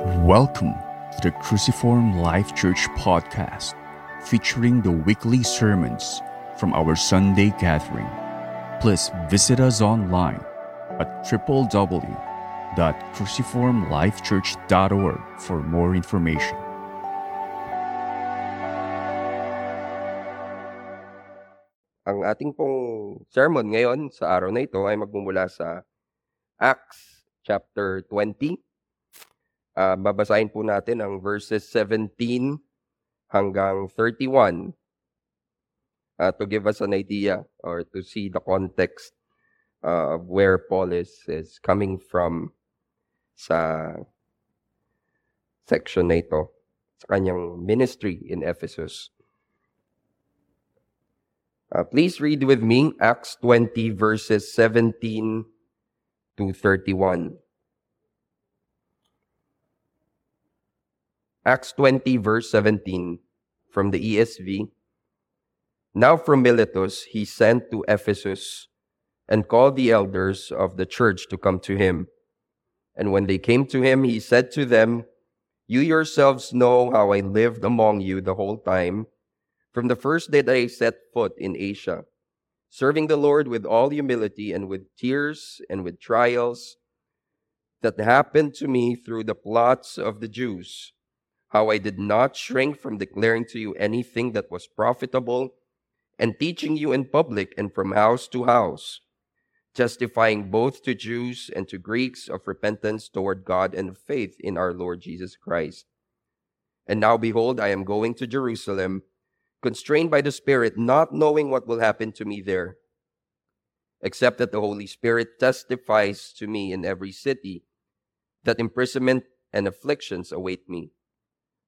Welcome to the Cruciform Life Church podcast, featuring the weekly sermons from our Sunday gathering. Please visit us online at www.cruciformlifechurch.org for more information. Ang ating pong sermon ngayon sa araw na ito ay magmumula sa Acts chapter 20. Uh, babasahin po natin ang verses 17 hanggang 31 uh, to give us an idea or to see the context uh, of where Paul is, is coming from sa section na ito, sa kanyang ministry in Ephesus. Uh, please read with me Acts 20, verses 17 to 31. Acts 20, verse 17 from the ESV. Now from Miletus he sent to Ephesus and called the elders of the church to come to him. And when they came to him, he said to them, You yourselves know how I lived among you the whole time from the first day that I set foot in Asia, serving the Lord with all humility and with tears and with trials that happened to me through the plots of the Jews, how I did not shrink from declaring to you anything that was profitable and teaching you in public and from house to house, testifying both to Jews and to Greeks of repentance toward God and faith in our Lord Jesus Christ. And now, behold, I am going to Jerusalem constrained by the Spirit, not knowing what will happen to me there, except that the Holy Spirit testifies to me in every city that imprisonment and afflictions await me.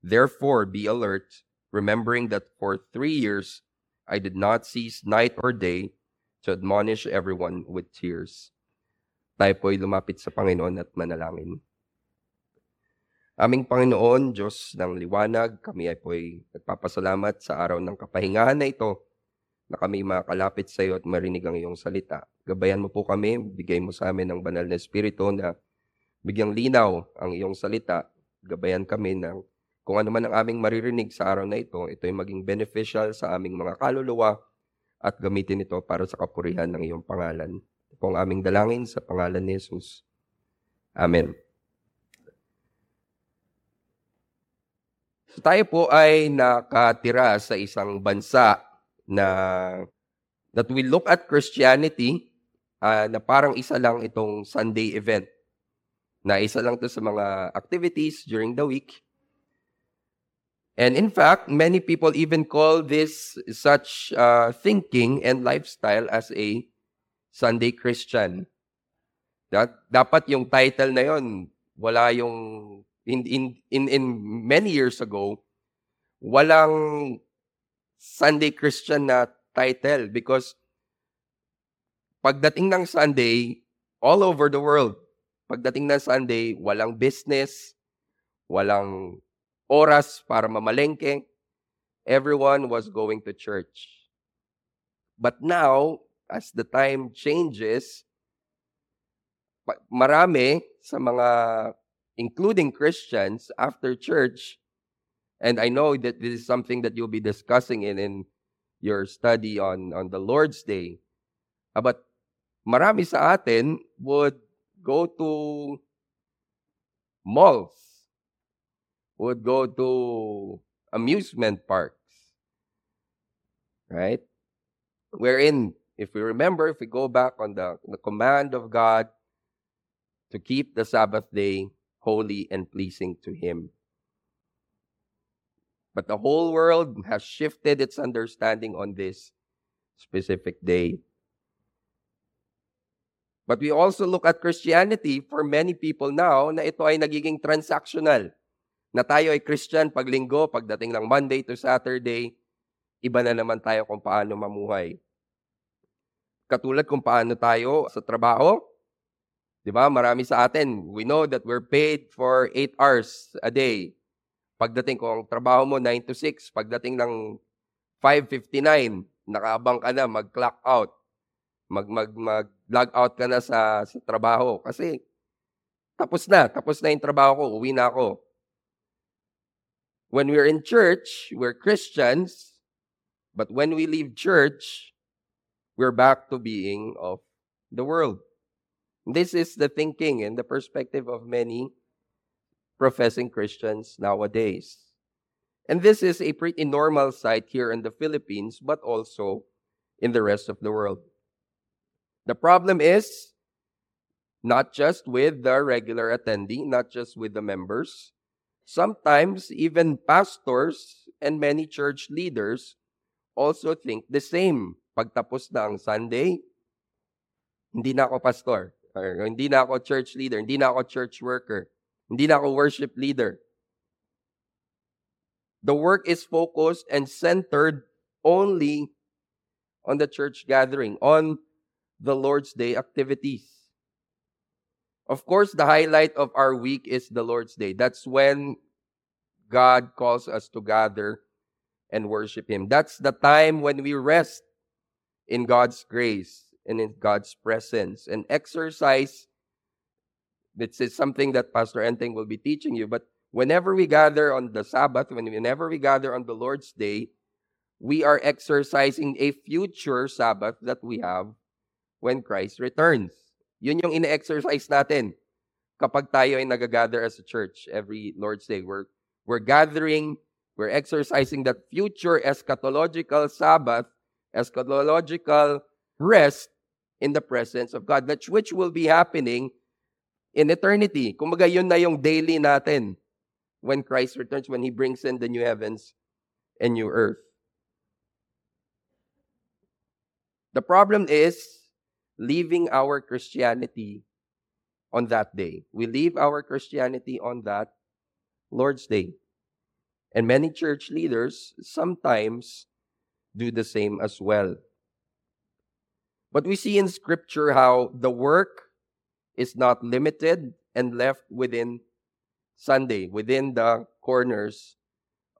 Therefore, be alert, remembering that for three years I did not cease night or day to admonish everyone with tears. Tayo po'y lumapit sa Panginoon at manalangin. Aming Panginoon, Diyos ng liwanag, kami ay po'y nagpapasalamat sa araw ng kapahingahan na ito na kami makalapit sa iyo at marinig ang iyong salita. Gabayan mo po kami, bigay mo sa amin ng banal na espiritu na bigyang linaw ang iyong salita. Gabayan kami ng kung ano man ang aming maririnig sa araw na ito, ito ay maging beneficial sa aming mga kaluluwa at gamitin ito para sa kapurihan ng iyong pangalan. Ito ang aming dalangin sa pangalan ni Jesus. Amen. So tayo po ay nakatira sa isang bansa na that we look at Christianity uh, na parang isa lang itong Sunday event. Na isa lang to sa mga activities during the week. And in fact, many people even call this such uh, thinking and lifestyle as a Sunday Christian. That, dapat yung title na yon wala yung in, in, in, in many years ago, walang Sunday Christian na title because pagdating ng Sunday, all over the world, pagdating ng Sunday, walang business, walang oras para mamalengke. Everyone was going to church. But now, as the time changes, marami sa mga including Christians, after church, and I know that this is something that you'll be discussing in, in your study on, on the Lord's Day. Uh, but marami sa atin would go to malls, would go to amusement parks. Right? Wherein, if we remember, if we go back on the, the command of God to keep the Sabbath day holy and pleasing to Him. But the whole world has shifted its understanding on this specific day. But we also look at Christianity for many people now na ito ay nagiging transactional. Na tayo ay Christian pag linggo, pagdating ng Monday to Saturday, iba na naman tayo kung paano mamuhay. Katulad kung paano tayo sa trabaho, di ba? Marami sa atin, we know that we're paid for 8 hours a day. Pagdating ko ang trabaho mo 9 to 6, pagdating ng 5:59, nakaabang ka na mag-clock out mag mag mag log out ka na sa sa trabaho kasi tapos na, tapos na yung trabaho ko, uwi na ako. When we're in church, we're Christians, but when we leave church, we're back to being of the world. This is the thinking and the perspective of many professing Christians nowadays. And this is a pretty normal sight here in the Philippines, but also in the rest of the world. The problem is not just with the regular attendee, not just with the members. Sometimes even pastors and many church leaders also think the same. Pagtapos na ang Sunday, hindi na ako pastor, or hindi na ako church leader, hindi na ako church worker, hindi na ako worship leader. The work is focused and centered only on the church gathering, on the Lord's Day activities. Of course, the highlight of our week is the Lord's Day. That's when God calls us to gather and worship Him. That's the time when we rest in God's grace and in God's presence and exercise. This is something that Pastor Enteng will be teaching you. But whenever we gather on the Sabbath, whenever we gather on the Lord's Day, we are exercising a future Sabbath that we have when Christ returns. Yun yung ine-exercise natin kapag tayo ay nagagather as a church every Lord's Day. We're, we're gathering, we're exercising that future eschatological Sabbath, eschatological rest in the presence of God, which, which will be happening in eternity. Kumaga yun na yung daily natin when Christ returns, when He brings in the new heavens and new earth. The problem is, leaving our Christianity on that day. We leave our Christianity on that Lord's Day. And many church leaders sometimes do the same as well. But we see in Scripture how the work is not limited and left within Sunday, within the corners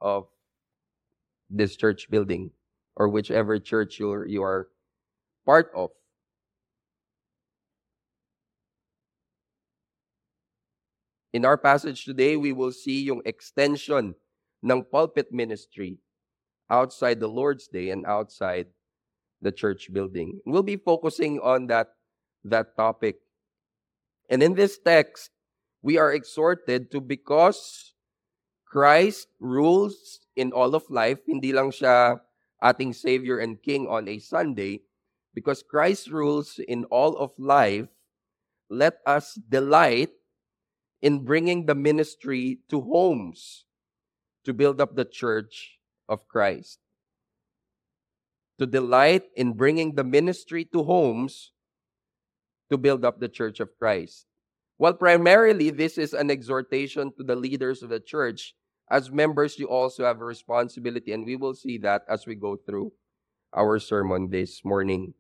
of this church building or whichever church you're, you are part of. In our passage today, we will see yung extension ng pulpit ministry outside the Lord's Day and outside the church building. We'll be focusing on that, that topic. And in this text, we are exhorted to because Christ rules in all of life, hindi lang siya ating Savior and King on a Sunday, because Christ rules in all of life, let us delight in bringing the ministry to homes to build up the church of Christ. To delight in bringing the ministry to homes to build up the church of Christ. Well, primarily, this is an exhortation to the leaders of the church. As members, you also have a responsibility, and we will see that as we go through our sermon this morning.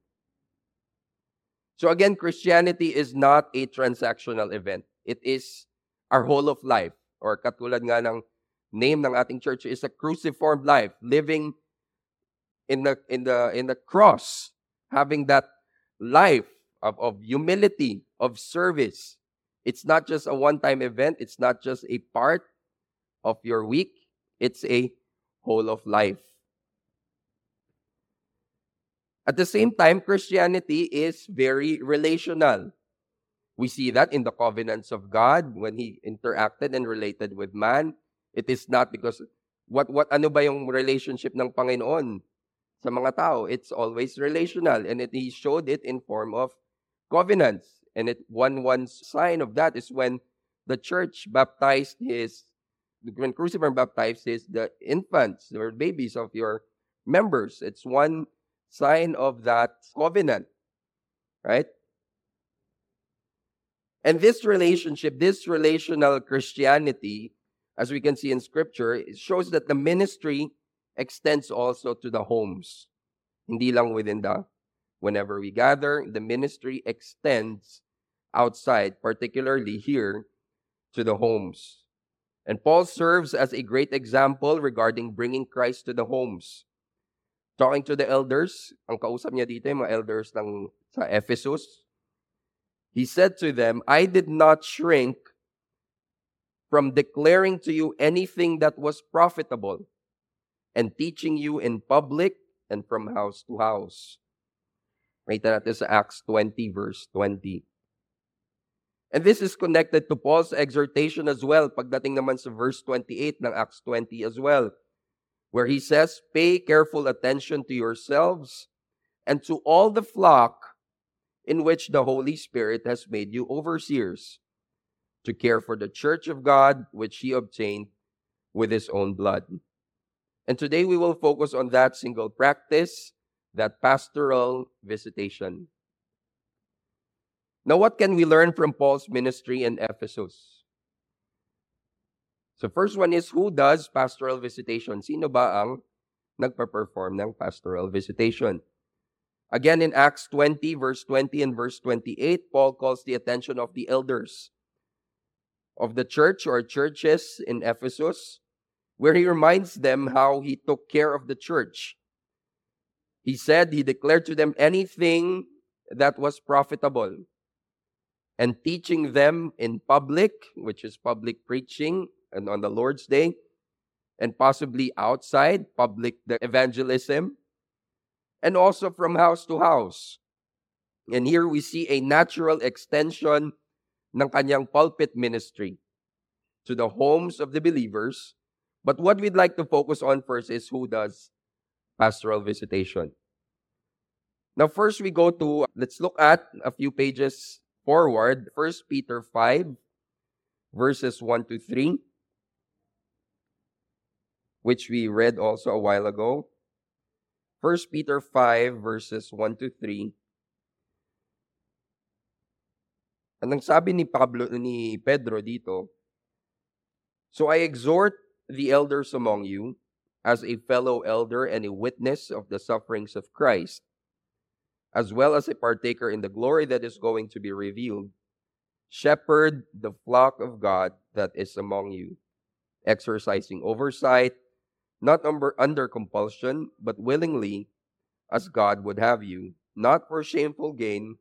So, again, Christianity is not a transactional event, it is our whole of life, or katulad nga ng name ng ating church is a cruciform life, living in the in the in the cross, having that life of, of humility, of service. It's not just a one-time event, it's not just a part of your week, it's a whole of life. At the same time, Christianity is very relational. We see that in the covenants of God when He interacted and related with man. It is not because what what ano ba yung relationship ng Panginoon sa mga tao? It's always relational and it, he showed it in form of covenants. And it one one sign of that is when the church baptized his when crucified baptized his the infants or babies of your members. It's one sign of that covenant. Right? And this relationship, this relational Christianity, as we can see in scripture, shows that the ministry extends also to the homes. Hindi lang within the, whenever we gather, the ministry extends outside, particularly here, to the homes. And Paul serves as a great example regarding bringing Christ to the homes. Talking to the elders, ang kausap niya dito, mga elders ng, sa Ephesus, he said to them, I did not shrink from declaring to you anything that was profitable and teaching you in public and from house to house. Right natin sa Acts 20 verse 20. And this is connected to Paul's exhortation as well, pagdating naman sa verse 28 ng Acts 20 as well, where he says, Pay careful attention to yourselves and to all the flock in which the Holy Spirit has made you overseers to care for the church of God, which he obtained with his own blood. And today we will focus on that single practice, that pastoral visitation. Now, what can we learn from Paul's ministry in Ephesus? So, first one is who does pastoral visitation? Sino ba ang nagpa-perform ng pastoral visitation? Again, in Acts 20, verse 20 and verse 28, Paul calls the attention of the elders of the church or churches in Ephesus, where he reminds them how he took care of the church. He said he declared to them anything that was profitable and teaching them in public, which is public preaching, and on the Lord's Day, and possibly outside, public evangelism and also from house to house. And here we see a natural extension ng kanyang pulpit ministry to the homes of the believers. But what we'd like to focus on first is who does pastoral visitation. Now, first we go to, let's look at a few pages forward. First Peter 5, verses 1 to 3, which we read also a while ago. 1 Peter 5 verses 1 to 3. Anong sabi ni Pablo ni Pedro dito? So I exhort the elders among you as a fellow elder and a witness of the sufferings of Christ, as well as a partaker in the glory that is going to be revealed. Shepherd the flock of God that is among you, exercising oversight not under, under compulsion, but willingly, as God would have you, not for shameful gain,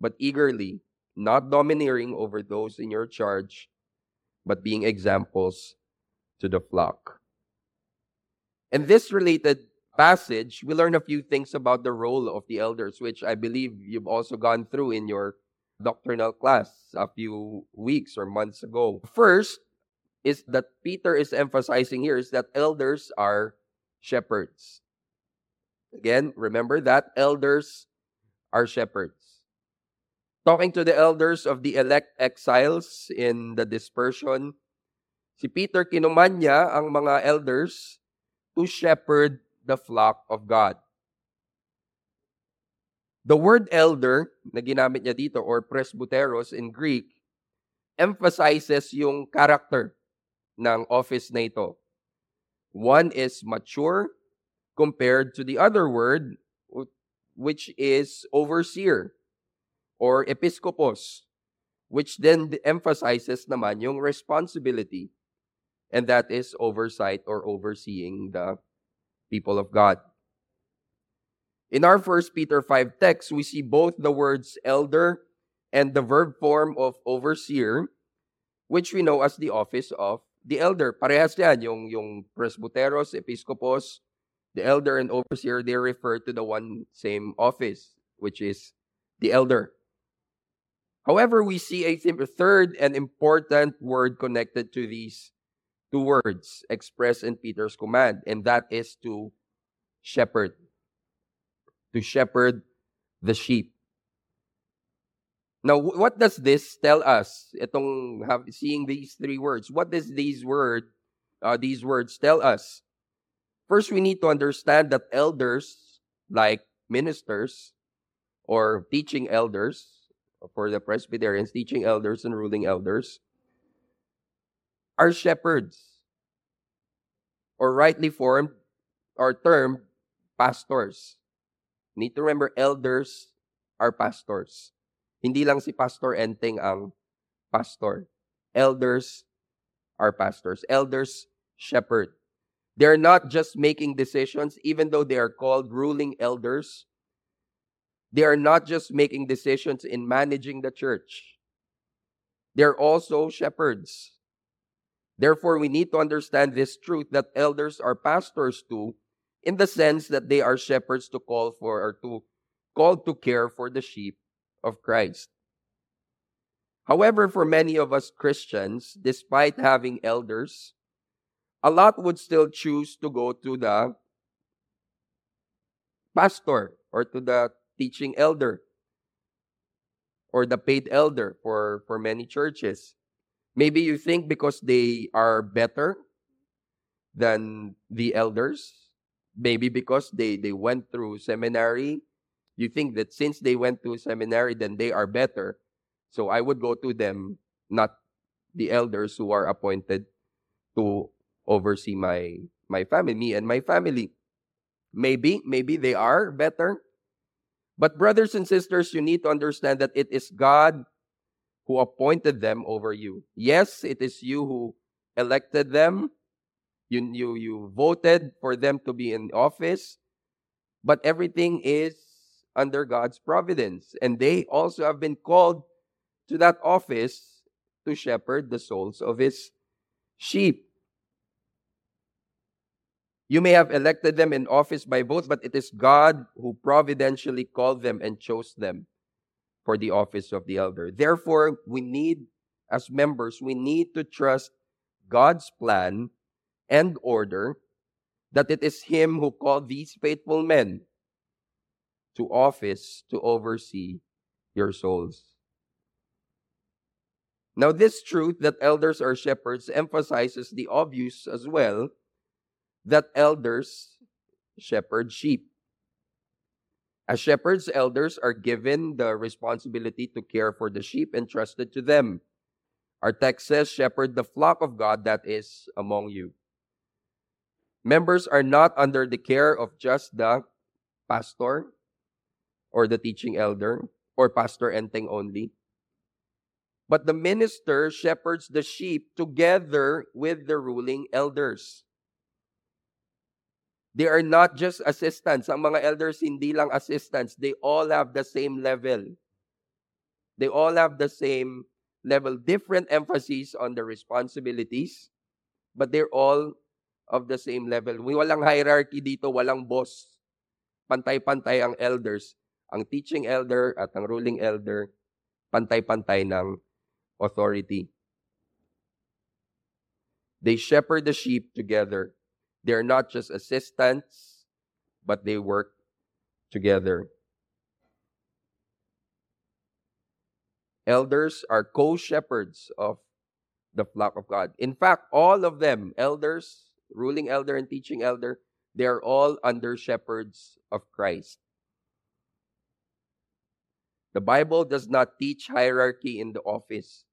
but eagerly, not domineering over those in your charge, but being examples to the flock. In this related passage, we learn a few things about the role of the elders, which I believe you've also gone through in your doctrinal class a few weeks or months ago. First, is that Peter is emphasizing here is that elders are shepherds. Again, remember that elders are shepherds. Talking to the elders of the elect exiles in the dispersion, si Peter kinuman niya ang mga elders to shepherd the flock of God. The word elder na ginamit niya dito or presbyteros in Greek emphasizes yung character ng office na ito. One is mature compared to the other word, which is overseer or episkopos, which then emphasizes naman yung responsibility, and that is oversight or overseeing the people of God. In our First Peter 5 text, we see both the words elder and the verb form of overseer, which we know as the office of the elder, parehas yan, yung, yung presbyteros, episcopos, the elder and overseer, they refer to the one same office, which is the elder. However, we see a third and important word connected to these two words expressed in Peter's command, and that is to shepherd. To shepherd the sheep. Now, what does this tell us? Itong have, seeing these three words, what does these word, uh, these words tell us? First, we need to understand that elders, like ministers or teaching elders, for the Presbyterians, teaching elders and ruling elders, are shepherds, or rightly formed or termed pastors. Need to remember, elders are pastors. Hindi lang si Pastor Enteng ang pastor. Elders are pastors. Elders shepherd. They're not just making decisions, even though they are called ruling elders. They are not just making decisions in managing the church. They're also shepherds. Therefore, we need to understand this truth that elders are pastors too, in the sense that they are shepherds to call for or to called to care for the sheep of Christ. However, for many of us Christians, despite mm-hmm. having elders, a lot would still choose to go to the pastor or to the teaching elder or the paid elder for, for many churches. Maybe you think because they are better than the elders, maybe because they, they went through seminary you think that since they went to seminary, then they are better. So I would go to them, not the elders who are appointed to oversee my my family, me and my family. Maybe, maybe they are better. But brothers and sisters, you need to understand that it is God who appointed them over you. Yes, it is you who elected them. You, you, you voted for them to be in office. But everything is under God's providence. And they also have been called to that office to shepherd the souls of his sheep. You may have elected them in office by vote, but it is God who providentially called them and chose them for the office of the elder. Therefore, we need, as members, we need to trust God's plan and order that it is Him who called these faithful men to office to oversee your souls. Now, this truth that elders are shepherds emphasizes the obvious as well that elders shepherd sheep. As shepherds, elders are given the responsibility to care for the sheep entrusted to them. Our text says, Shepherd the flock of God that is among you. Members are not under the care of just the pastor, or the teaching elder or pastor enteng only. But the minister shepherds the sheep together with the ruling elders. They are not just assistants. Ang mga elders hindi lang assistants. They all have the same level. They all have the same level. Different emphasis on the responsibilities, but they're all of the same level. Walang hierarchy dito, walang boss. Pantay-pantay ang elders ang teaching elder at ang ruling elder pantay-pantay ng authority. They shepherd the sheep together. They're not just assistants, but they work together. Elders are co shepherds of the flock of God. In fact, all of them, elders, ruling elder, and teaching elder, they are all under shepherds of Christ. The Bible does not teach hierarchy in the office.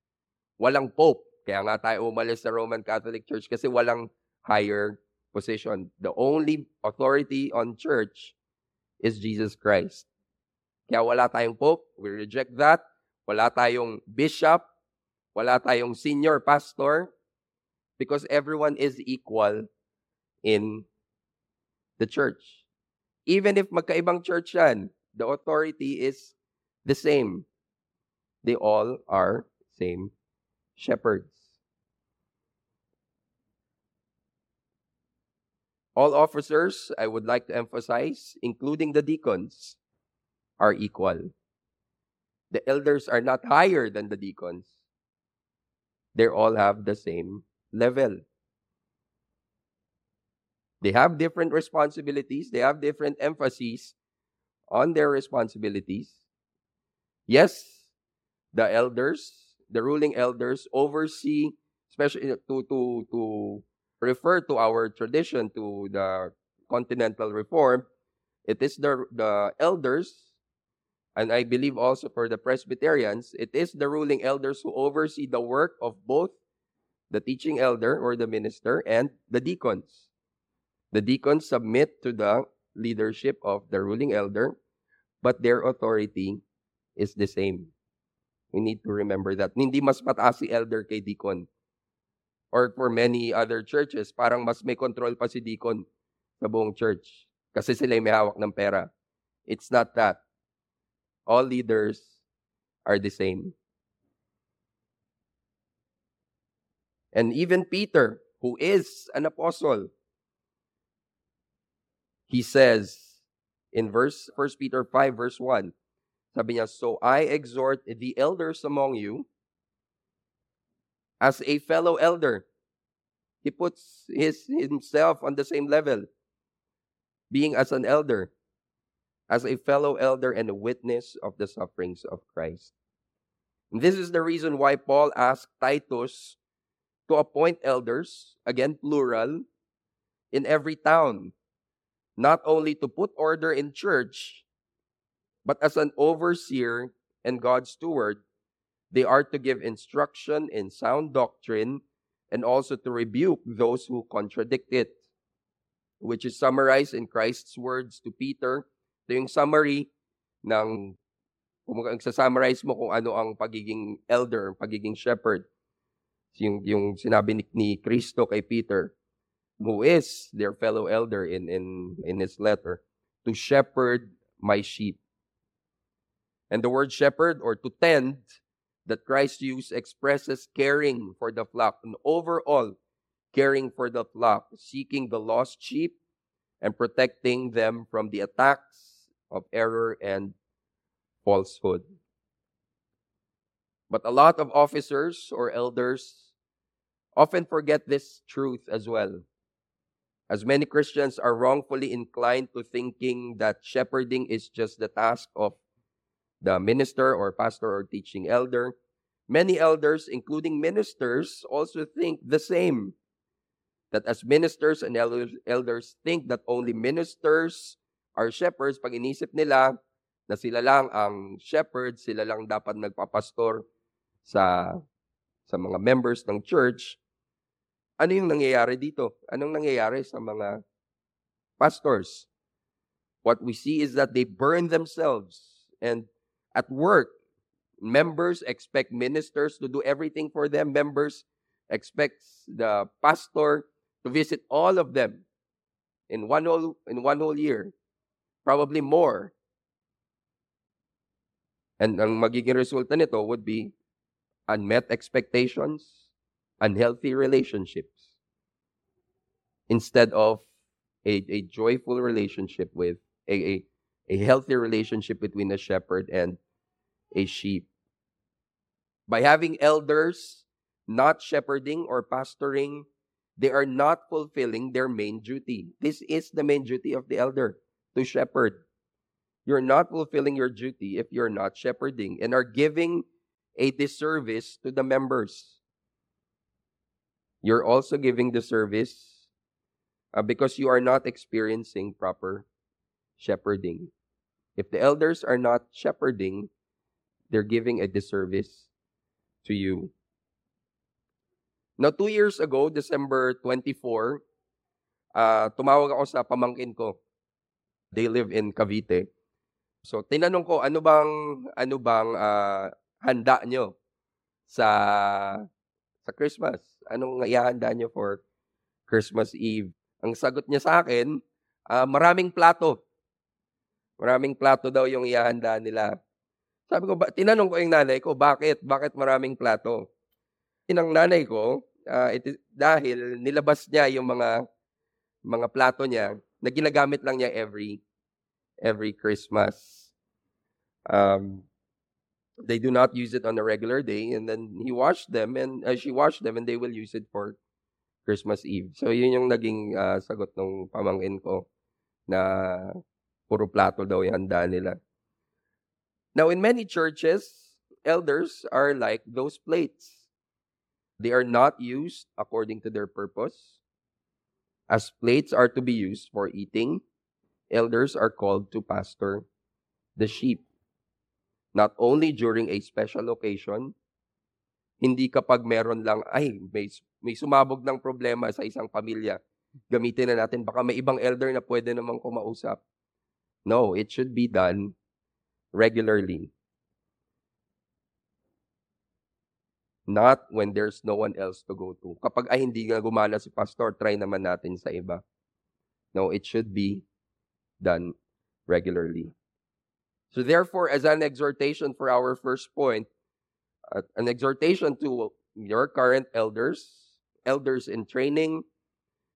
Walang pope. Kaya nga tayo umalis sa Roman Catholic Church kasi walang higher position. The only authority on church is Jesus Christ. Kaya wala tayong pope. We reject that. Wala tayong bishop. Wala tayong senior pastor. Because everyone is equal in the church. Even if magkaibang church yan, the authority is the same. They all are same shepherds. All officers, I would like to emphasize, including the deacons, are equal. The elders are not higher than the deacons. They all have the same level. They have different responsibilities, they have different emphases on their responsibilities. Yes, the elders, the ruling elders oversee, especially eh, to to to refer to our tradition to the continental reform, it is the the elders and I believe also for the Presbyterians, it is the ruling elders who oversee the work of both the teaching elder or the minister and the deacons. The deacons submit to the leadership of the ruling elder, but their authority is the same. We need to remember that. Hindi mas mataas si elder kay deacon. Or for many other churches, parang mas may control pa si deacon sa buong church. Kasi sila may hawak ng pera. It's not that. All leaders are the same. And even Peter, who is an apostle, he says in verse 1 Peter 5 verse 1, sabi niya, So I exhort the elders among you as a fellow elder. He puts his himself on the same level, being as an elder, as a fellow elder and a witness of the sufferings of Christ. And this is the reason why Paul asked Titus to appoint elders, again plural, in every town, not only to put order in church, but as an overseer and God's steward, they are to give instruction in sound doctrine and also to rebuke those who contradict it, which is summarized in Christ's words to Peter. Ito yung summary ng, kung summarize mo kung ano ang pagiging elder, pagiging shepherd. Yung, yung sinabi ni, ni Kristo kay Peter, who is their fellow elder in, in, in his letter, to shepherd my sheep. And the word shepherd or to tend that Christ used expresses caring for the flock, and overall caring for the flock, seeking the lost sheep and protecting them from the attacks of error and falsehood. But a lot of officers or elders often forget this truth as well. As many Christians are wrongfully inclined to thinking that shepherding is just the task of the minister or pastor or teaching elder. Many elders, including ministers, also think the same. That as ministers and elders, think that only ministers are shepherds, pag inisip nila na sila lang ang shepherds, sila lang dapat nagpapastor sa sa mga members ng church, ano yung nangyayari dito? Anong nangyayari sa mga pastors? What we see is that they burn themselves and at work, members expect ministers to do everything for them. Members expect the pastor to visit all of them in one whole in one whole year, probably more. And ang magiging resulta nito would be unmet expectations, unhealthy relationships, instead of a, a joyful relationship with a, a, a healthy relationship between a shepherd and a sheep. By having elders not shepherding or pastoring, they are not fulfilling their main duty. This is the main duty of the elder to shepherd. You're not fulfilling your duty if you're not shepherding and are giving a disservice to the members. You're also giving the service uh, because you are not experiencing proper shepherding. If the elders are not shepherding, they're giving a disservice to you. Now, two years ago, December 24, uh, tumawag ako sa pamangkin ko. They live in Cavite. So, tinanong ko, ano bang, ano bang uh, handa nyo sa sa Christmas? Anong ihahanda nyo for Christmas Eve? Ang sagot niya sa akin, uh, maraming plato. Maraming plato daw yung ihahanda nila. Sabi ko, ba, tinanong ko yung nanay ko, bakit? Bakit maraming plato? Inang nanay ko, uh, it dahil nilabas niya yung mga mga plato niya na ginagamit lang niya every every Christmas. Um, they do not use it on a regular day, and then he washed them, and uh, she washed them, and they will use it for Christmas Eve. So, yun yung naging uh, sagot ng pamangkin ko na puro plato daw yung handa nila. Now, in many churches, elders are like those plates. They are not used according to their purpose. As plates are to be used for eating, elders are called to pastor the sheep. Not only during a special occasion, hindi kapag meron lang, ay, may, may sumabog ng problema sa isang pamilya. Gamitin na natin. Baka may ibang elder na pwede namang kumausap. No, it should be done regularly. Not when there's no one else to go to. Kapag ay hindi nga gumana si pastor, try naman natin sa iba. No, it should be done regularly. So therefore, as an exhortation for our first point, uh, an exhortation to your current elders, elders in training,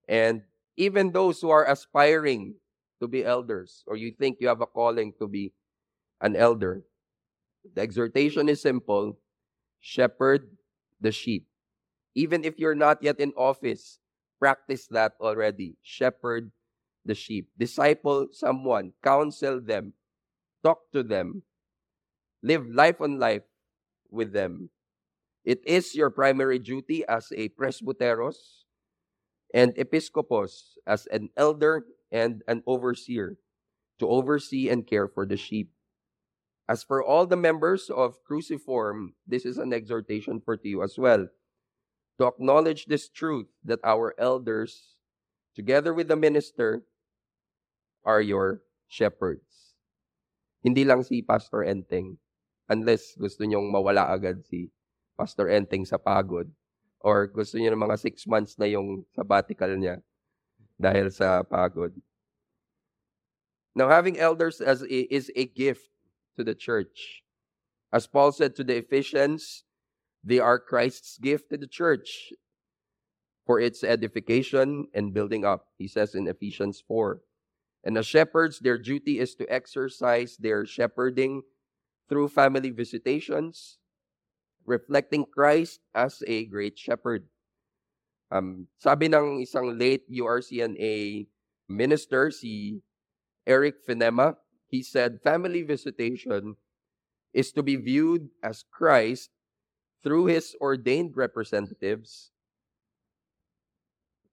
and even those who are aspiring to be elders, or you think you have a calling to be an elder. The exhortation is simple shepherd the sheep. Even if you're not yet in office, practice that already. Shepherd the sheep. Disciple someone, counsel them, talk to them, live life on life with them. It is your primary duty as a presbyteros and episcopos, as an elder and an overseer, to oversee and care for the sheep. As for all the members of Cruciform, this is an exhortation for you as well. To acknowledge this truth that our elders, together with the minister, are your shepherds. Hindi lang si Pastor Enteng, unless gusto nyong mawala agad si Pastor Enteng sa pagod or gusto niyo ng mga six months na yung sabbatical niya dahil sa pagod. Now, having elders as a, is a gift to the church. As Paul said to the Ephesians, they are Christ's gift to the church for its edification and building up. He says in Ephesians 4. And as shepherds, their duty is to exercise their shepherding through family visitations, reflecting Christ as a great shepherd. Um, sabi ng isang late URCNA minister, si Eric Finema, he said, family visitation is to be viewed as Christ through his ordained representatives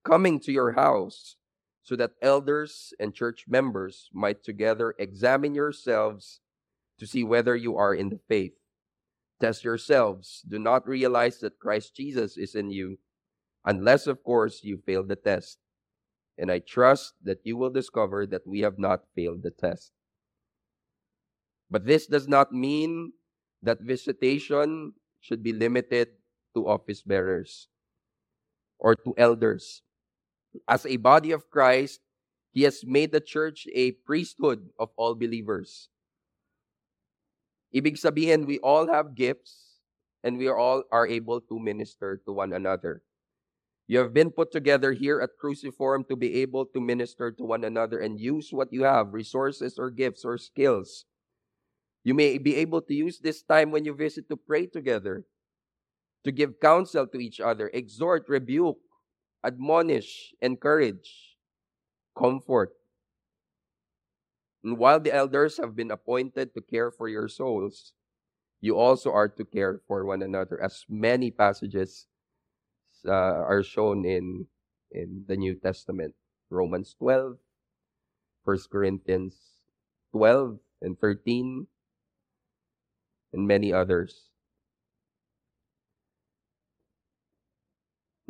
coming to your house so that elders and church members might together examine yourselves to see whether you are in the faith. Test yourselves. Do not realize that Christ Jesus is in you, unless, of course, you fail the test. And I trust that you will discover that we have not failed the test. But this does not mean that visitation should be limited to office bearers or to elders. As a body of Christ, He has made the church a priesthood of all believers. Ibig sabihin, we all have gifts and we all are able to minister to one another. You have been put together here at Cruciform to be able to minister to one another and use what you have, resources or gifts or skills. You may be able to use this time when you visit to pray together, to give counsel to each other, exhort, rebuke, admonish, encourage, comfort. And while the elders have been appointed to care for your souls, you also are to care for one another, as many passages uh, are shown in, in the New Testament. Romans 12, 1 Corinthians 12 and 13, and many others.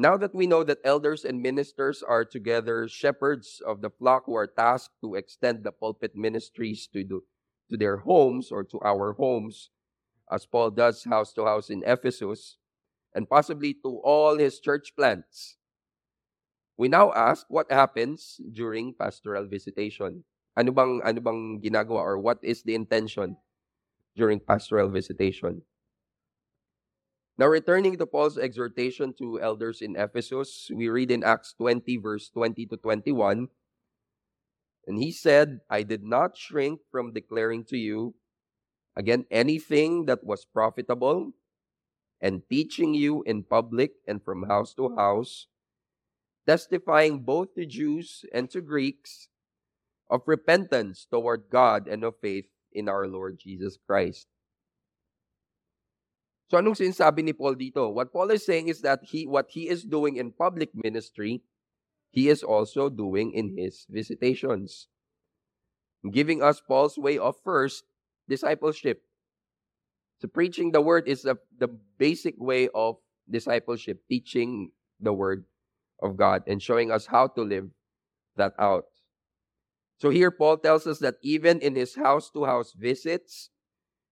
Now that we know that elders and ministers are together shepherds of the flock who are tasked to extend the pulpit ministries to, do, to their homes or to our homes, as Paul does house to house in Ephesus, and possibly to all his church plants, we now ask what happens during pastoral visitation. Ano bang, ano bang ginagawa or what is the intention during pastoral visitation? Now, returning to Paul's exhortation to elders in Ephesus, we read in Acts 20, verse 20 to 21. And he said, I did not shrink from declaring to you, again, anything that was profitable, and teaching you in public and from house to house, testifying both to Jews and to Greeks of repentance toward God and of faith in our Lord Jesus Christ. So anong sinasabi ni Paul dito? What Paul is saying is that he what he is doing in public ministry, he is also doing in his visitations. Giving us Paul's way of first discipleship. So preaching the word is the, the basic way of discipleship, teaching the word of God and showing us how to live that out. So here Paul tells us that even in his house to house visits,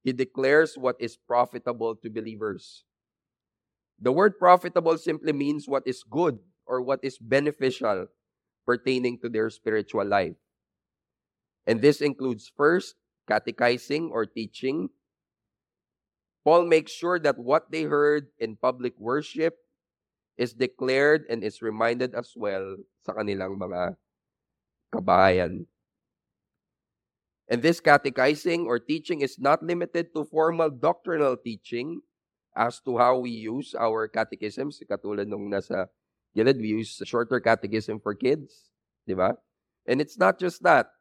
he declares what is profitable to believers. The word profitable simply means what is good or what is beneficial pertaining to their spiritual life. And this includes first, catechizing or teaching. Paul makes sure that what they heard in public worship is declared and is reminded as well sa kanilang mga kabayan. And this catechizing or teaching is not limited to formal doctrinal teaching as to how we use our catechisms. Katulad nung nasa gilid, we use shorter catechism for kids. Di ba? And it's not just that.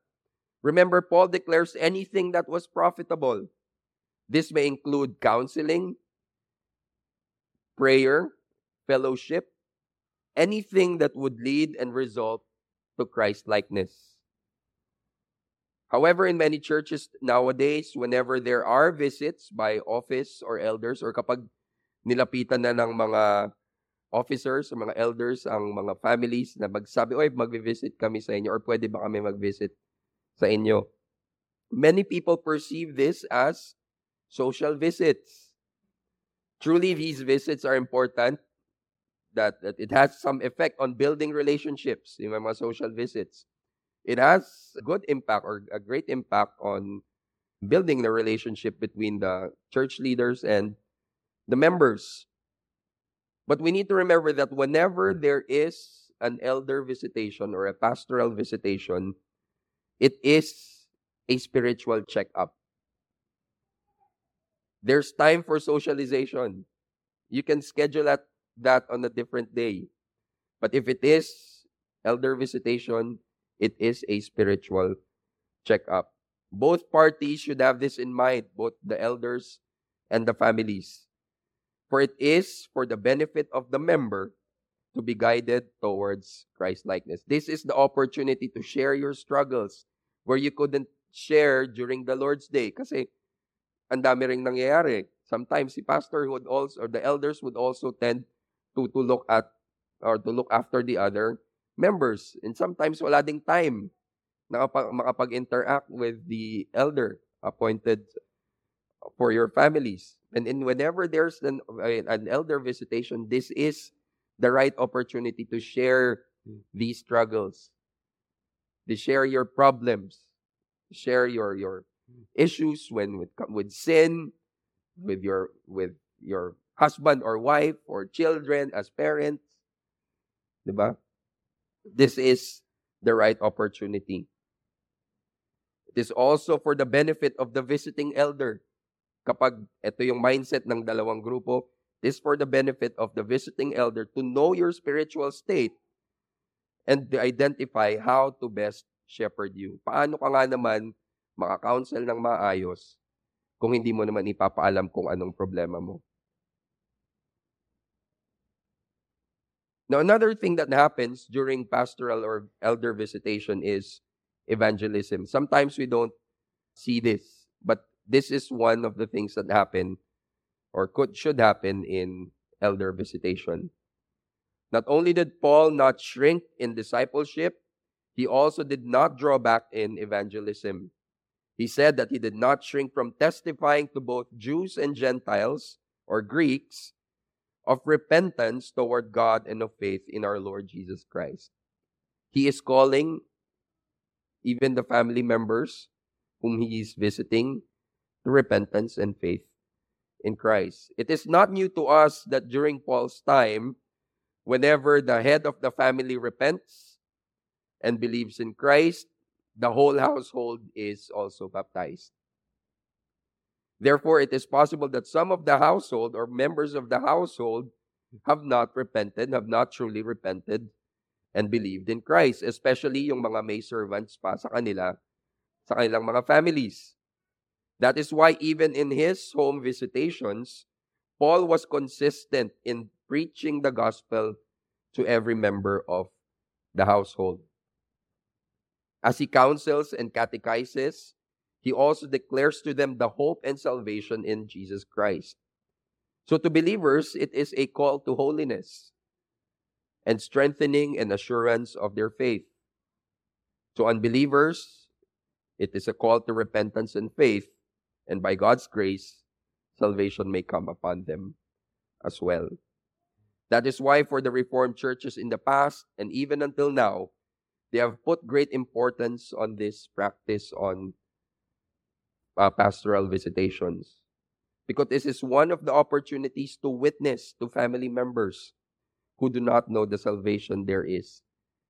Remember, Paul declares anything that was profitable. This may include counseling, prayer, fellowship, anything that would lead and result to Christ likeness. However, in many churches nowadays, whenever there are visits by office or elders or kapag nilapitan na ng mga officers or mga elders ang mga families na magsabi, oy, magvi-visit kami sa inyo or pwede ba kami mag-visit sa inyo? Many people perceive this as social visits. Truly, these visits are important that, that it has some effect on building relationships, yung mga social visits it has a good impact or a great impact on building the relationship between the church leaders and the members. But we need to remember that whenever there is an elder visitation or a pastoral visitation, it is a spiritual checkup. There's time for socialization. You can schedule that, that on a different day. But if it is elder visitation, it is a spiritual checkup. Both parties should have this in mind, both the elders and the families. For it is for the benefit of the member to be guided towards Christ likeness. This is the opportunity to share your struggles where you couldn't share during the Lord's Day. Kasi ang dami ring nangyayari. Sometimes the pastor would also, or the elders would also tend to, to look at or to look after the other members. And sometimes wala ding time na makapag-interact with the elder appointed for your families. And in whenever there's an, an elder visitation, this is the right opportunity to share these struggles, to share your problems, share your your issues when with with sin, with your with your husband or wife or children as parents, diba? this is the right opportunity. It is also for the benefit of the visiting elder. Kapag ito yung mindset ng dalawang grupo, it is for the benefit of the visiting elder to know your spiritual state and to identify how to best shepherd you. Paano ka nga naman maka-counsel ng maayos kung hindi mo naman ipapaalam kung anong problema mo? Now, another thing that happens during pastoral or elder visitation is evangelism. Sometimes we don't see this, but this is one of the things that happen or could should happen in elder visitation. Not only did Paul not shrink in discipleship, he also did not draw back in evangelism. He said that he did not shrink from testifying to both Jews and Gentiles or Greeks of repentance toward God and of faith in our Lord Jesus Christ. He is calling even the family members whom he is visiting to repentance and faith in Christ. It is not new to us that during Paul's time, whenever the head of the family repents and believes in Christ, the whole household is also baptized. Therefore, it is possible that some of the household or members of the household have not repented, have not truly repented, and believed in Christ, especially yung mga may servants pa sa kanila, sa kanilang mga families. That is why even in his home visitations, Paul was consistent in preaching the gospel to every member of the household. As he counsels and catechizes, he also declares to them the hope and salvation in Jesus Christ. So, to believers, it is a call to holiness and strengthening and assurance of their faith. To unbelievers, it is a call to repentance and faith, and by God's grace, salvation may come upon them as well. That is why, for the Reformed churches in the past and even until now, they have put great importance on this practice on uh, pastoral visitations. Because this is one of the opportunities to witness to family members who do not know the salvation there is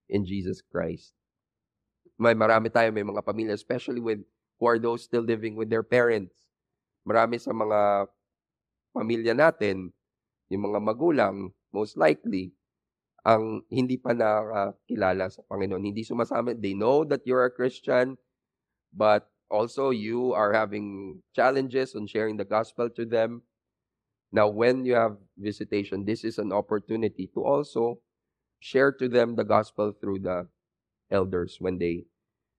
in Jesus Christ. May marami tayo, may mga pamilya, especially with who are those still living with their parents. Marami sa mga pamilya natin, yung mga magulang, most likely, ang hindi pa nakakilala sa Panginoon. Hindi sumasama. They know that you're a Christian, but also you are having challenges on sharing the gospel to them. Now, when you have visitation, this is an opportunity to also share to them the gospel through the elders when they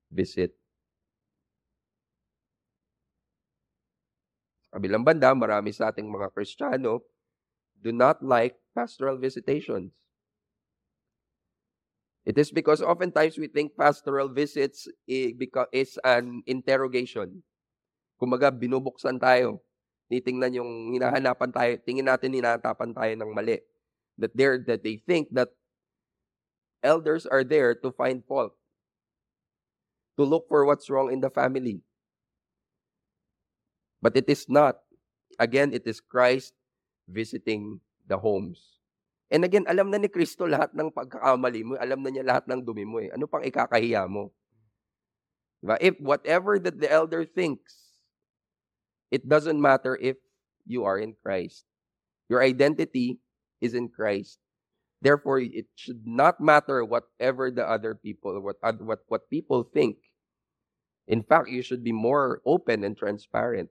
visit. Kabilang banda, marami sa ating mga Kristiyano do not like pastoral visitations. It is because oftentimes we think pastoral visits is an interrogation. Kumaga, binubuksan tayo. Titingnan yung hinahanapan tayo, tingin natin hinahanapan tayo ng mali. That, they're, that they think that elders are there to find fault. To look for what's wrong in the family. But it is not. Again, it is Christ visiting the homes. And again, alam na ni Kristo lahat ng pagkakamali mo. Alam na niya lahat ng dumi mo eh. Ano pang ikakahiya mo? Diba? If whatever that the elder thinks, it doesn't matter if you are in Christ. Your identity is in Christ. Therefore, it should not matter whatever the other people, what, what, what people think. In fact, you should be more open and transparent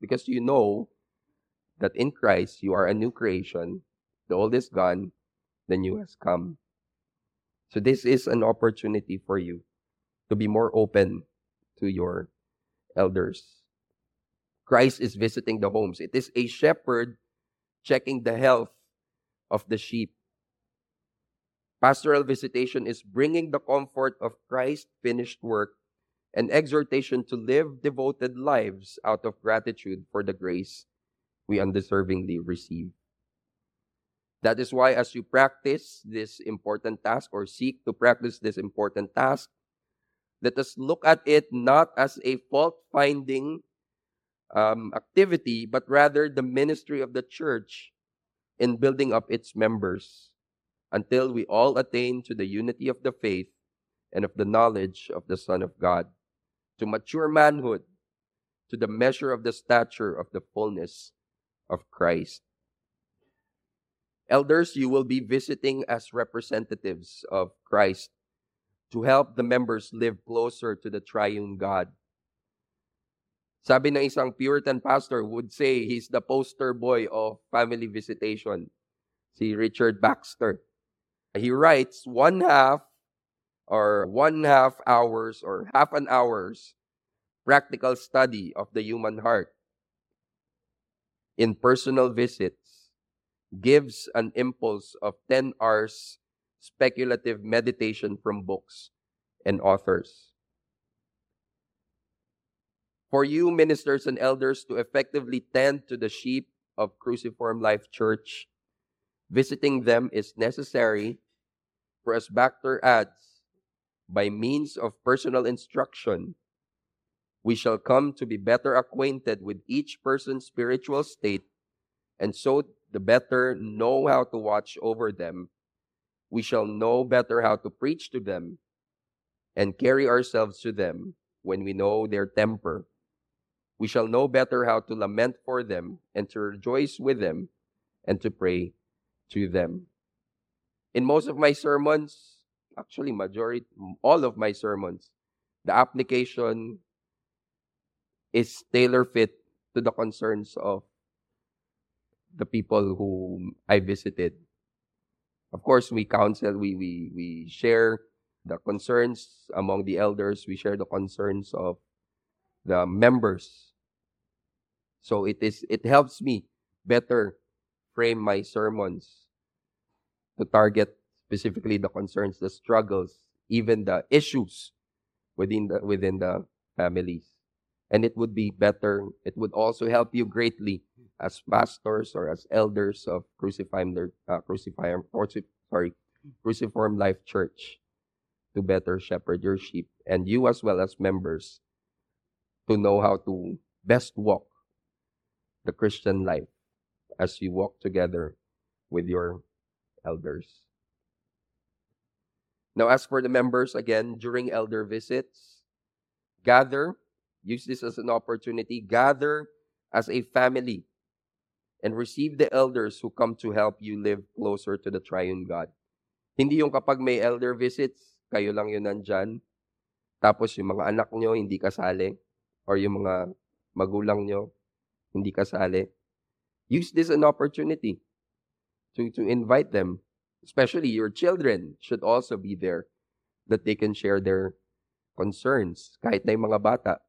because you know that in Christ you are a new creation the old is gone, the new has come. So this is an opportunity for you to be more open to your elders. Christ is visiting the homes. It is a shepherd checking the health of the sheep. Pastoral visitation is bringing the comfort of Christ's finished work and exhortation to live devoted lives out of gratitude for the grace we undeservingly receive. That is why, as you practice this important task or seek to practice this important task, let us look at it not as a fault finding um, activity, but rather the ministry of the church in building up its members until we all attain to the unity of the faith and of the knowledge of the Son of God, to mature manhood, to the measure of the stature of the fullness of Christ. Elders, you will be visiting as representatives of Christ to help the members live closer to the triune God. Sabi ng isang Puritan pastor would say he's the poster boy of family visitation. Si Richard Baxter. He writes one half or one half hours or half an hour's practical study of the human heart in personal visits gives an impulse of 10 hours speculative meditation from books and authors. For you, ministers and elders, to effectively tend to the sheep of Cruciform Life Church, visiting them is necessary, for as Baxter adds, by means of personal instruction, we shall come to be better acquainted with each person's spiritual state, and so the better know how to watch over them. We shall know better how to preach to them and carry ourselves to them when we know their temper. We shall know better how to lament for them and to rejoice with them and to pray to them. In most of my sermons, actually majority all of my sermons, the application is tailor fit to the concerns of the people whom I visited. Of course, we counsel, we we we share the concerns among the elders, we share the concerns of the members. So it is it helps me better frame my sermons to target specifically the concerns, the struggles, even the issues within the within the families. And it would be better, it would also help you greatly as pastors or as elders of Crucified, uh, Crucified, sorry, Cruciform Life Church to better shepherd your sheep and you as well as members to know how to best walk the Christian life as you walk together with your elders. Now, as for the members, again, during elder visits, gather, use this as an opportunity, gather as a family and receive the elders who come to help you live closer to the triune God. Hindi yung kapag may elder visits, kayo lang yun nandyan, tapos yung mga anak nyo hindi kasali, or yung mga magulang nyo hindi kasali. Use this an opportunity to, to invite them, especially your children should also be there that they can share their concerns, kahit na yung mga bata.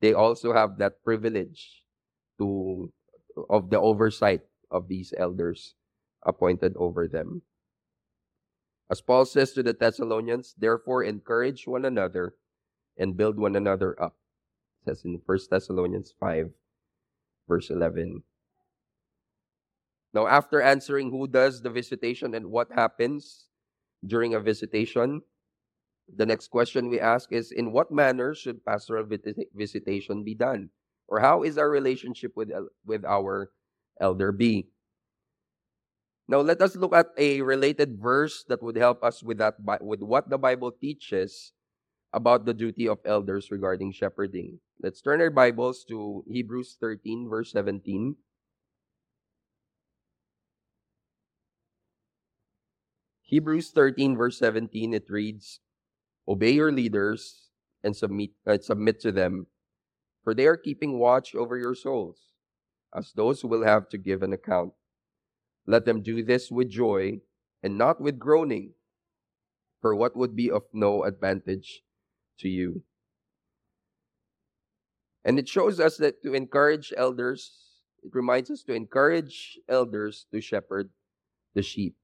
They also have that privilege to of the oversight of these elders appointed over them. As Paul says to the Thessalonians, therefore encourage one another and build one another up. It says in 1 Thessalonians 5, verse 11. Now, after answering who does the visitation and what happens during a visitation, the next question we ask is In what manner should pastoral visitation be done? Or how is our relationship with, with our elder be? Now let us look at a related verse that would help us with that with what the Bible teaches about the duty of elders regarding shepherding. Let's turn our Bibles to Hebrews 13 verse 17. Hebrews 13 verse 17 it reads, "Obey your leaders and submit uh, submit to them, for they are keeping watch over your souls, as those who will have to give an account." Let them do this with joy and not with groaning, for what would be of no advantage to you. And it shows us that to encourage elders, it reminds us to encourage elders to shepherd the sheep.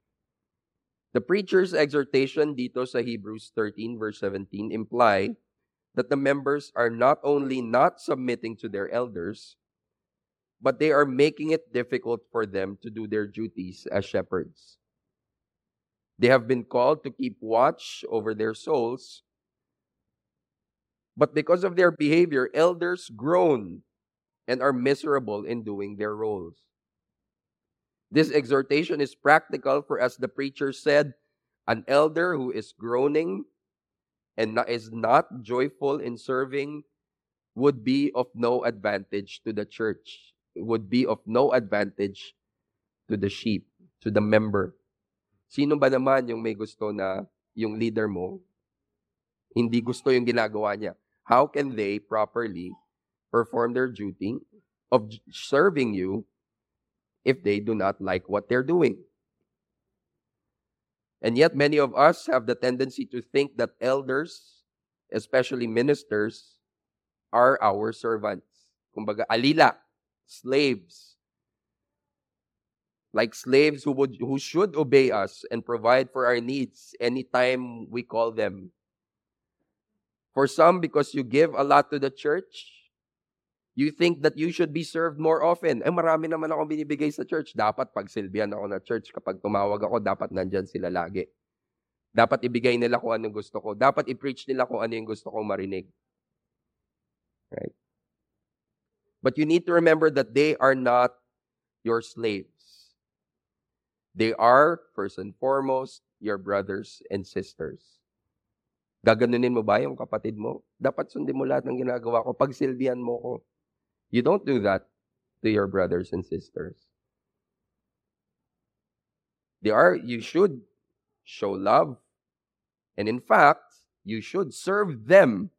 The preacher's exhortation dito sa Hebrews 13 verse 17 imply that the members are not only not submitting to their elders, but they are making it difficult for them to do their duties as shepherds. They have been called to keep watch over their souls, but because of their behavior, elders groan and are miserable in doing their roles. This exhortation is practical, for as the preacher said, an elder who is groaning and is not joyful in serving would be of no advantage to the church would be of no advantage to the sheep, to the member. Sino ba naman yung may gusto na yung leader mo, hindi gusto yung ginagawa niya? How can they properly perform their duty of serving you if they do not like what they're doing? And yet, many of us have the tendency to think that elders, especially ministers, are our servants. Kumbaga, alila slaves. Like slaves who would who should obey us and provide for our needs anytime we call them. For some, because you give a lot to the church, you think that you should be served more often. Eh, marami naman ako binibigay sa church. Dapat pagsilbihan ako na church. Kapag tumawag ako, dapat nandyan sila lagi. Dapat ibigay nila kung anong gusto ko. Dapat i-preach nila kung ano yung gusto kong marinig. Right? But you need to remember that they are not your slaves. They are, first and foremost, your brothers and sisters. Gaganunin mo ba yung kapatid mo? Dapat sundin mo lahat ng ginagawa ko. Pagsilbihan mo ko. You don't do that to your brothers and sisters. They are, you should show love, and in fact, you should serve them,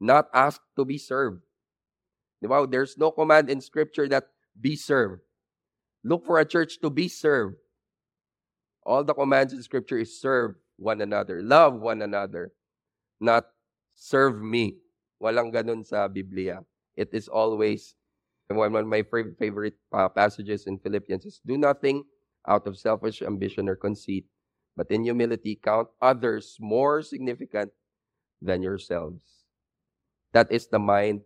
not ask to be served. Wow, there's no command in scripture that be served. Look for a church to be served. All the commands in scripture is serve one another, love one another, not serve me. Walang ganun sa Biblia. It is always one of my favorite uh, passages in Philippians is do nothing out of selfish ambition or conceit, but in humility count others more significant than yourselves. That is the mind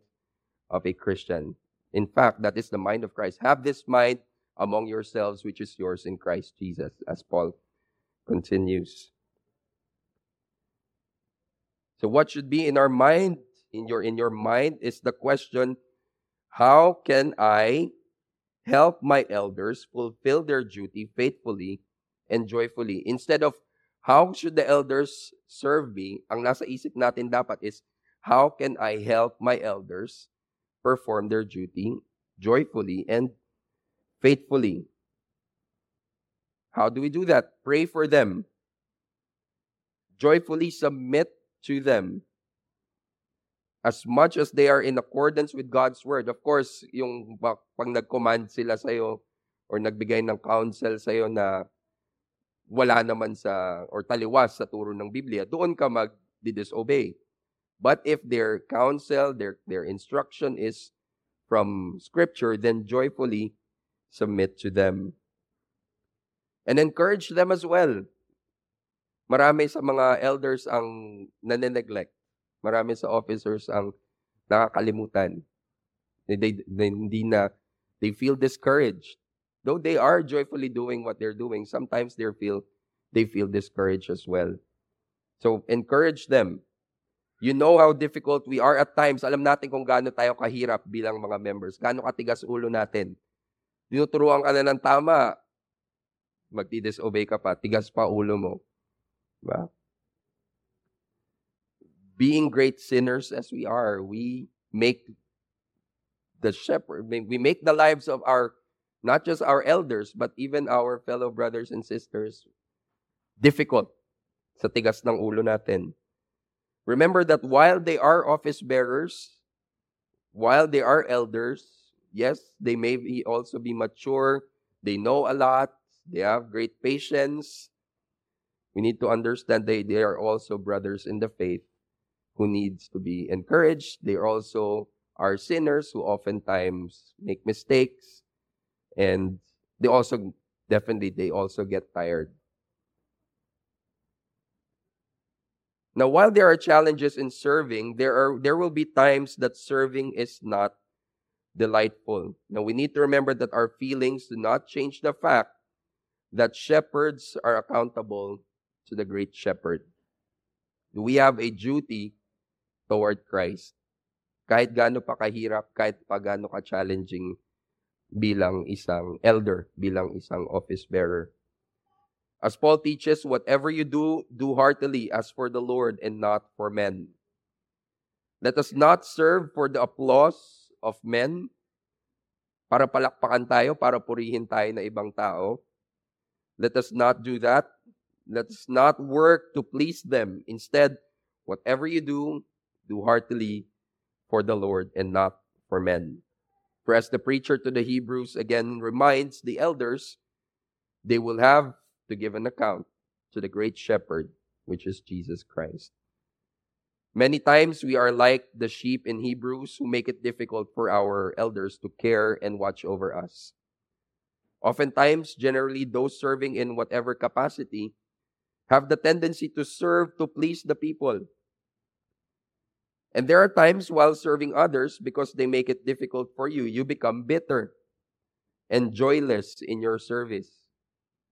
of a Christian. In fact, that is the mind of Christ. Have this mind among yourselves, which is yours in Christ Jesus, as Paul continues. So, what should be in our mind, in your in your mind, is the question: How can I help my elders fulfill their duty faithfully and joyfully. Instead of how should the elders serve me, ang nasa isip natin dapat is how can I help my elders perform their duty joyfully and faithfully. How do we do that? Pray for them. Joyfully submit to them as much as they are in accordance with God's word. Of course, yung pag nag-command sila sa iyo or nagbigay ng counsel sa iyo na wala naman sa or taliwas sa turo ng Biblia, doon ka mag-disobey. But if their counsel, their their instruction is from scripture, then joyfully submit to them. And encourage them as well. Marami sa mga elders ang nane-neglect Marami sa officers ang nakakalimutan. They, they, they, hindi na, they feel discouraged. Though they are joyfully doing what they're doing, sometimes they feel, they feel discouraged as well. So, encourage them. You know how difficult we are at times. Alam natin kung gaano tayo kahirap bilang mga members. Gaano katigas ulo natin. Tinuturuan ka na ng tama, magdi-disobey ka pa, tigas pa ulo mo. Diba? Being great sinners as we are, we make the shepherd, we make the lives of our, not just our elders, but even our fellow brothers and sisters difficult sa tigas ng ulo natin. Remember that while they are office bearers, while they are elders, yes, they may be also be mature, they know a lot, they have great patience. We need to understand that they are also brothers in the faith who needs to be encouraged. They also are sinners who oftentimes make mistakes and they also definitely they also get tired. Now while there are challenges in serving, there are there will be times that serving is not delightful. Now we need to remember that our feelings do not change the fact that shepherds are accountable to the great shepherd. We have a duty toward Christ. Kahit gaano pa kahirap, kahit pa gaano ka-challenging bilang isang elder, bilang isang office bearer. As Paul teaches, whatever you do, do heartily as for the Lord and not for men. Let us not serve for the applause of men, para palakpakan tayo, para purihin tayo na ibang tao. Let us not do that. Let us not work to please them. Instead, whatever you do, do heartily for the Lord and not for men. For as the preacher to the Hebrews again reminds the elders, they will have to give an account to the great shepherd, which is Jesus Christ. Many times we are like the sheep in Hebrews who make it difficult for our elders to care and watch over us. Oftentimes, generally, those serving in whatever capacity have the tendency to serve to please the people and there are times while serving others, because they make it difficult for you, you become bitter and joyless in your service.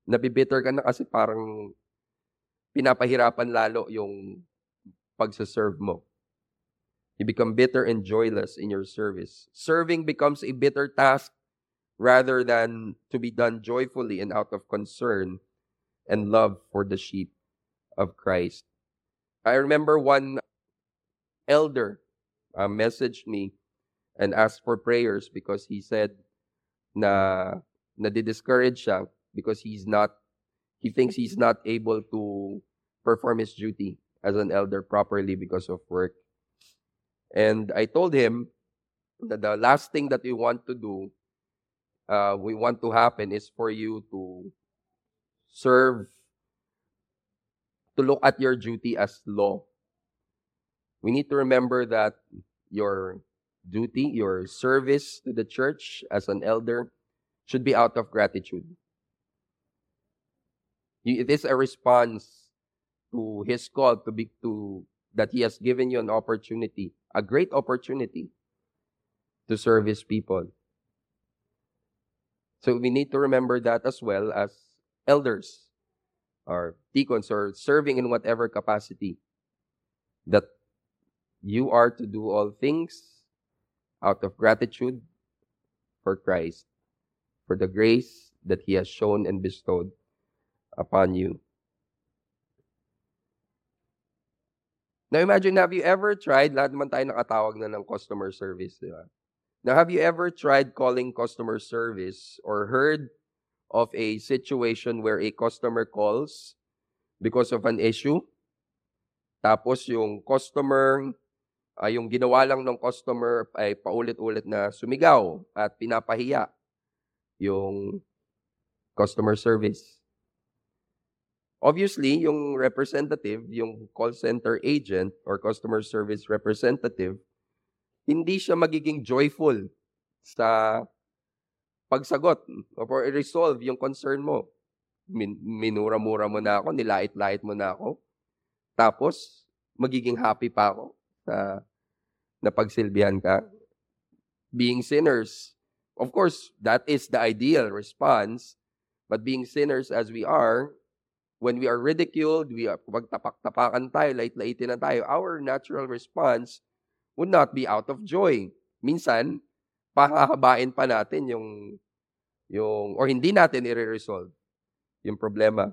Nabibitter ka na kasi parang pinapahirapan lalo yung pagsaserve mo. You become bitter and joyless in your service. Serving becomes a bitter task rather than to be done joyfully and out of concern and love for the sheep of Christ. I remember one elder uh, messaged me and asked for prayers because he said na nadi-discourage siya because he's not he thinks he's not able to perform his duty as an elder properly because of work. And I told him that the last thing that we want to do, uh, we want to happen is for you to serve, to look at your duty as law. We need to remember that your duty, your service to the church as an elder should be out of gratitude. It is a response to his call to be to that he has given you an opportunity, a great opportunity to serve his people. So we need to remember that as well as elders or deacons or serving in whatever capacity that you are to do all things out of gratitude for Christ, for the grace that he has shown and bestowed upon you. Now imagine, have you ever tried, lahat naman tayo nakatawag na ng customer service, di ba? Now, have you ever tried calling customer service or heard of a situation where a customer calls because of an issue? Tapos yung customer, uh, yung ginawa lang ng customer ay paulit-ulit na sumigaw at pinapahiya yung customer service. Obviously, yung representative, yung call center agent or customer service representative, hindi siya magiging joyful sa pagsagot or resolve yung concern mo. Min- minura-mura mo na ako, nilait-lait mo na ako. Tapos, magiging happy pa ako sa napagsilbihan ka. Being sinners, of course, that is the ideal response. But being sinners as we are, when we are ridiculed, we are, pag tapak-tapakan tayo, lait-laitin na tayo, our natural response would not be out of joy. Minsan, pahahabain pa natin yung, yung or hindi natin i-resolve yung problema.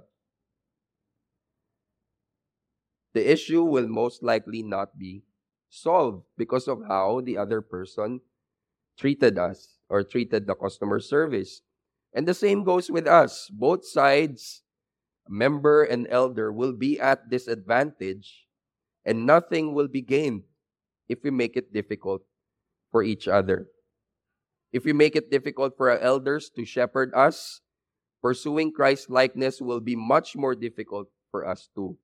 The issue will most likely not be solved because of how the other person treated us or treated the customer service. And the same goes with us. Both sides member and elder will be at disadvantage and nothing will be gained if we make it difficult for each other. If we make it difficult for our elders to shepherd us, pursuing Christ likeness will be much more difficult for us too.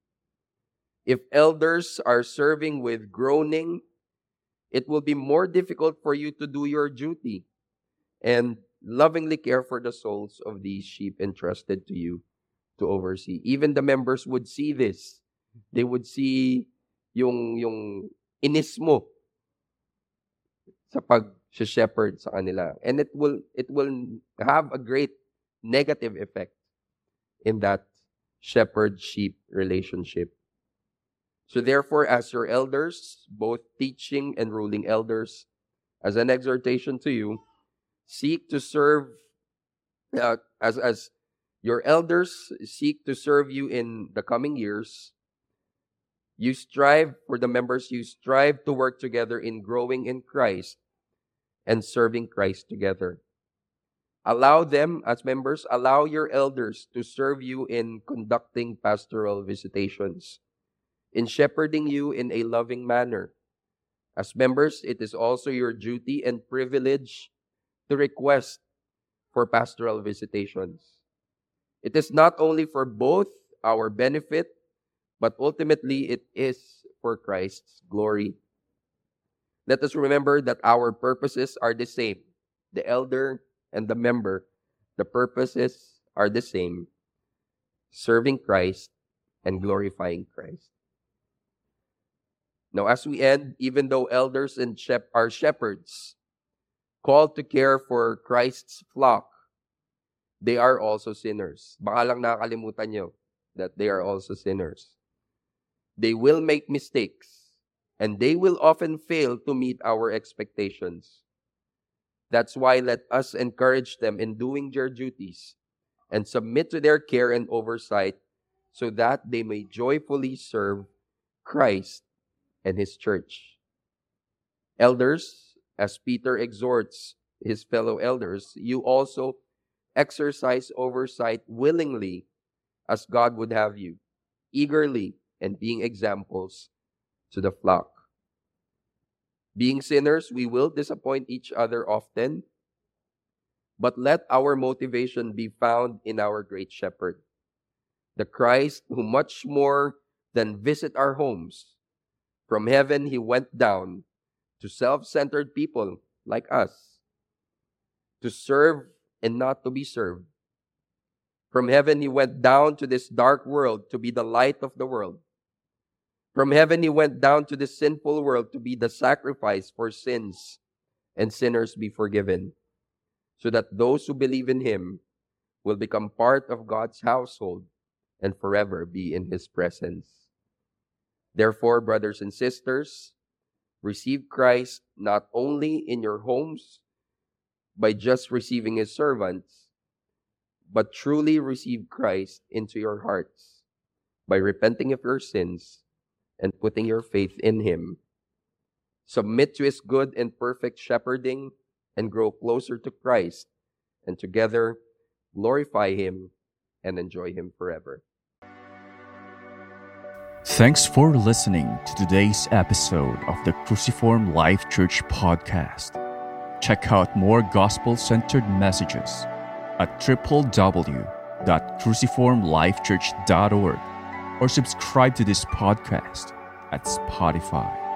If elders are serving with groaning, it will be more difficult for you to do your duty and lovingly care for the souls of these sheep entrusted to you to oversee. Even the members would see this. They would see yung yung inis mo sa pag-shepherd sa kanila. And it will it will have a great negative effect in that shepherd-sheep relationship. So therefore, as your elders, both teaching and ruling elders, as an exhortation to you, seek to serve uh, as as your elders seek to serve you in the coming years. You strive for the members, you strive to work together in growing in Christ and serving Christ together. Allow them, as members, allow your elders to serve you in conducting pastoral visitations, in shepherding you in a loving manner. As members, it is also your duty and privilege to request for pastoral visitations. It is not only for both our benefit, but ultimately it is for Christ's glory. Let us remember that our purposes are the same. The elder and the member, the purposes are the same serving Christ and glorifying Christ. Now, as we end, even though elders and shep- are shepherds, called to care for Christ's flock, they are also sinners. Baka lang nakakalimutan nyo that they are also sinners. They will make mistakes, and they will often fail to meet our expectations. That's why let us encourage them in doing their duties and submit to their care and oversight so that they may joyfully serve Christ and his church. Elders, as Peter exhorts his fellow elders, you also exercise oversight willingly as God would have you, eagerly and being examples to the flock. Being sinners, we will disappoint each other often, but let our motivation be found in our great shepherd, the Christ who much more than visit our homes. From heaven, he went down to self centered people like us, to serve and not to be served. From heaven, he went down to this dark world to be the light of the world. From heaven, he went down to this sinful world to be the sacrifice for sins and sinners be forgiven, so that those who believe in him will become part of God's household and forever be in his presence. Therefore, brothers and sisters, receive Christ not only in your homes by just receiving his servants, but truly receive Christ into your hearts by repenting of your sins and putting your faith in Him. Submit to His good and perfect shepherding and grow closer to Christ, and together glorify Him and enjoy Him forever. Thanks for listening to today's episode of the Cruciform Life Church podcast. Check out more gospel centered messages at www.cruciformlifechurch.org or subscribe to this podcast at Spotify.